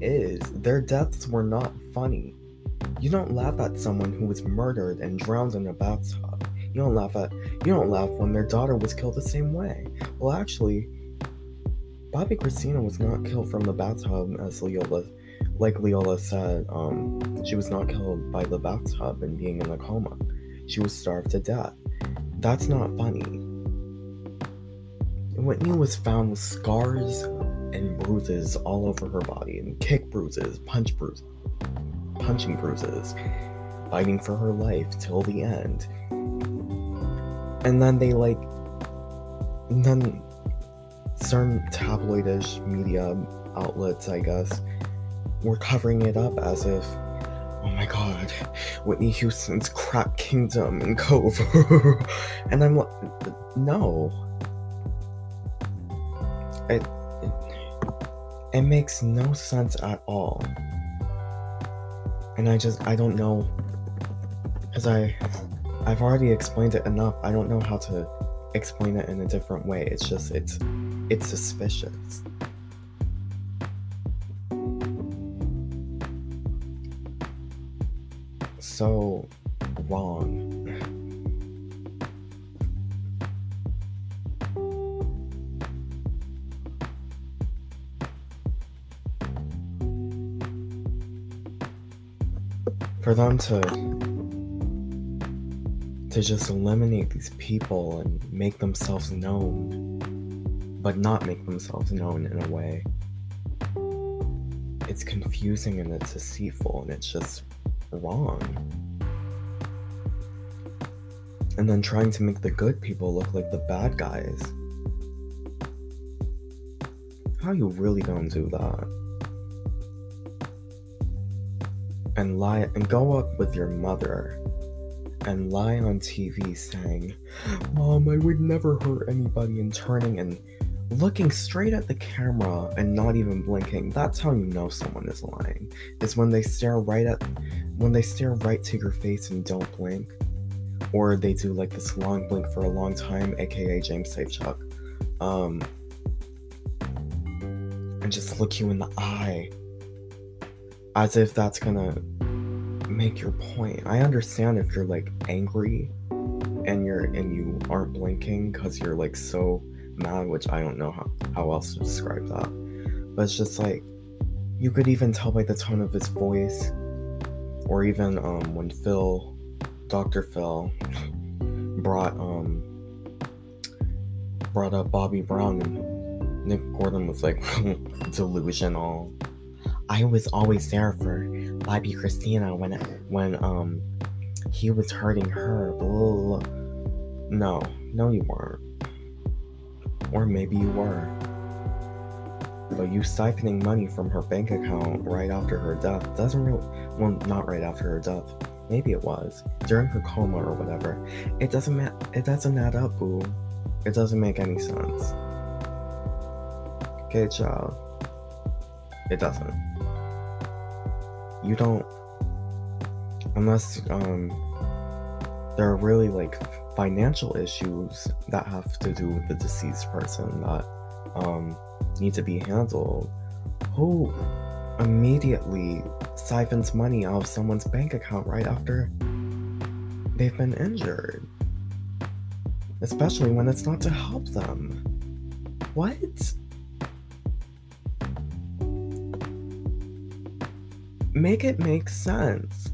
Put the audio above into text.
is, their deaths were not funny. You don't laugh at someone who was murdered and drowned in a bathtub. You don't laugh at you don't laugh when their daughter was killed the same way. Well actually, Bobbi Kristina was not killed from the bathtub as Leola like Leola said, um, she was not killed by the bathtub and being in a coma. She was starved to death. That's not funny. Whitney was found with scars and bruises all over her body, and kick bruises, punch bruises, punching bruises, fighting for her life till the end. And then they like, then certain tabloidish media outlets, I guess, were covering it up as if, oh my god, Whitney Houston's crap kingdom and Cove. and I'm like, no. It, it, makes no sense at all. And I just, I don't know. Because I, I've already explained it enough. I don't know how to explain it in a different way. It's just, it's, it's suspicious. so wrong. For them to to just eliminate these people and make themselves known, but not make themselves known in a way. It's confusing and it's deceitful and it's just wrong. And then trying to make the good people look like the bad guys. How you really gonna do that? And lie and go up with your mother and lie on TV saying, Mom, I would never hurt anybody and turning and looking straight at the camera and not even blinking. That's how you know someone is lying. Is when they stare right at when they stare right to your face and don't blink, or they do like this long blink for a long time, aka James Safechuck, um, and just look you in the eye as if that's gonna make your point. I understand if you're like angry and you're and you aren't blinking because you're like so mad, which I don't know how, how else to describe that. But it's just like you could even tell by the tone of his voice or even um, when Phil, Dr. Phil, brought um brought up Bobby Brown and Nick Gordon was like delusional. I was always there for Bobbi Kristina when when um he was hurting her. Blah. No, no, you weren't. Or maybe you were. But you siphoning money from her bank account right after her death doesn't really well not right after her death. Maybe it was. During her coma or whatever. It doesn't ma- it doesn't add up boo. It doesn't make any sense. Okay child. It doesn't you don't unless um there are really like financial issues that have to do with the deceased person that um need to be handled, who immediately siphons money out of someone's bank account right after they've been injured? Especially when it's not to help them. What? Make it make sense.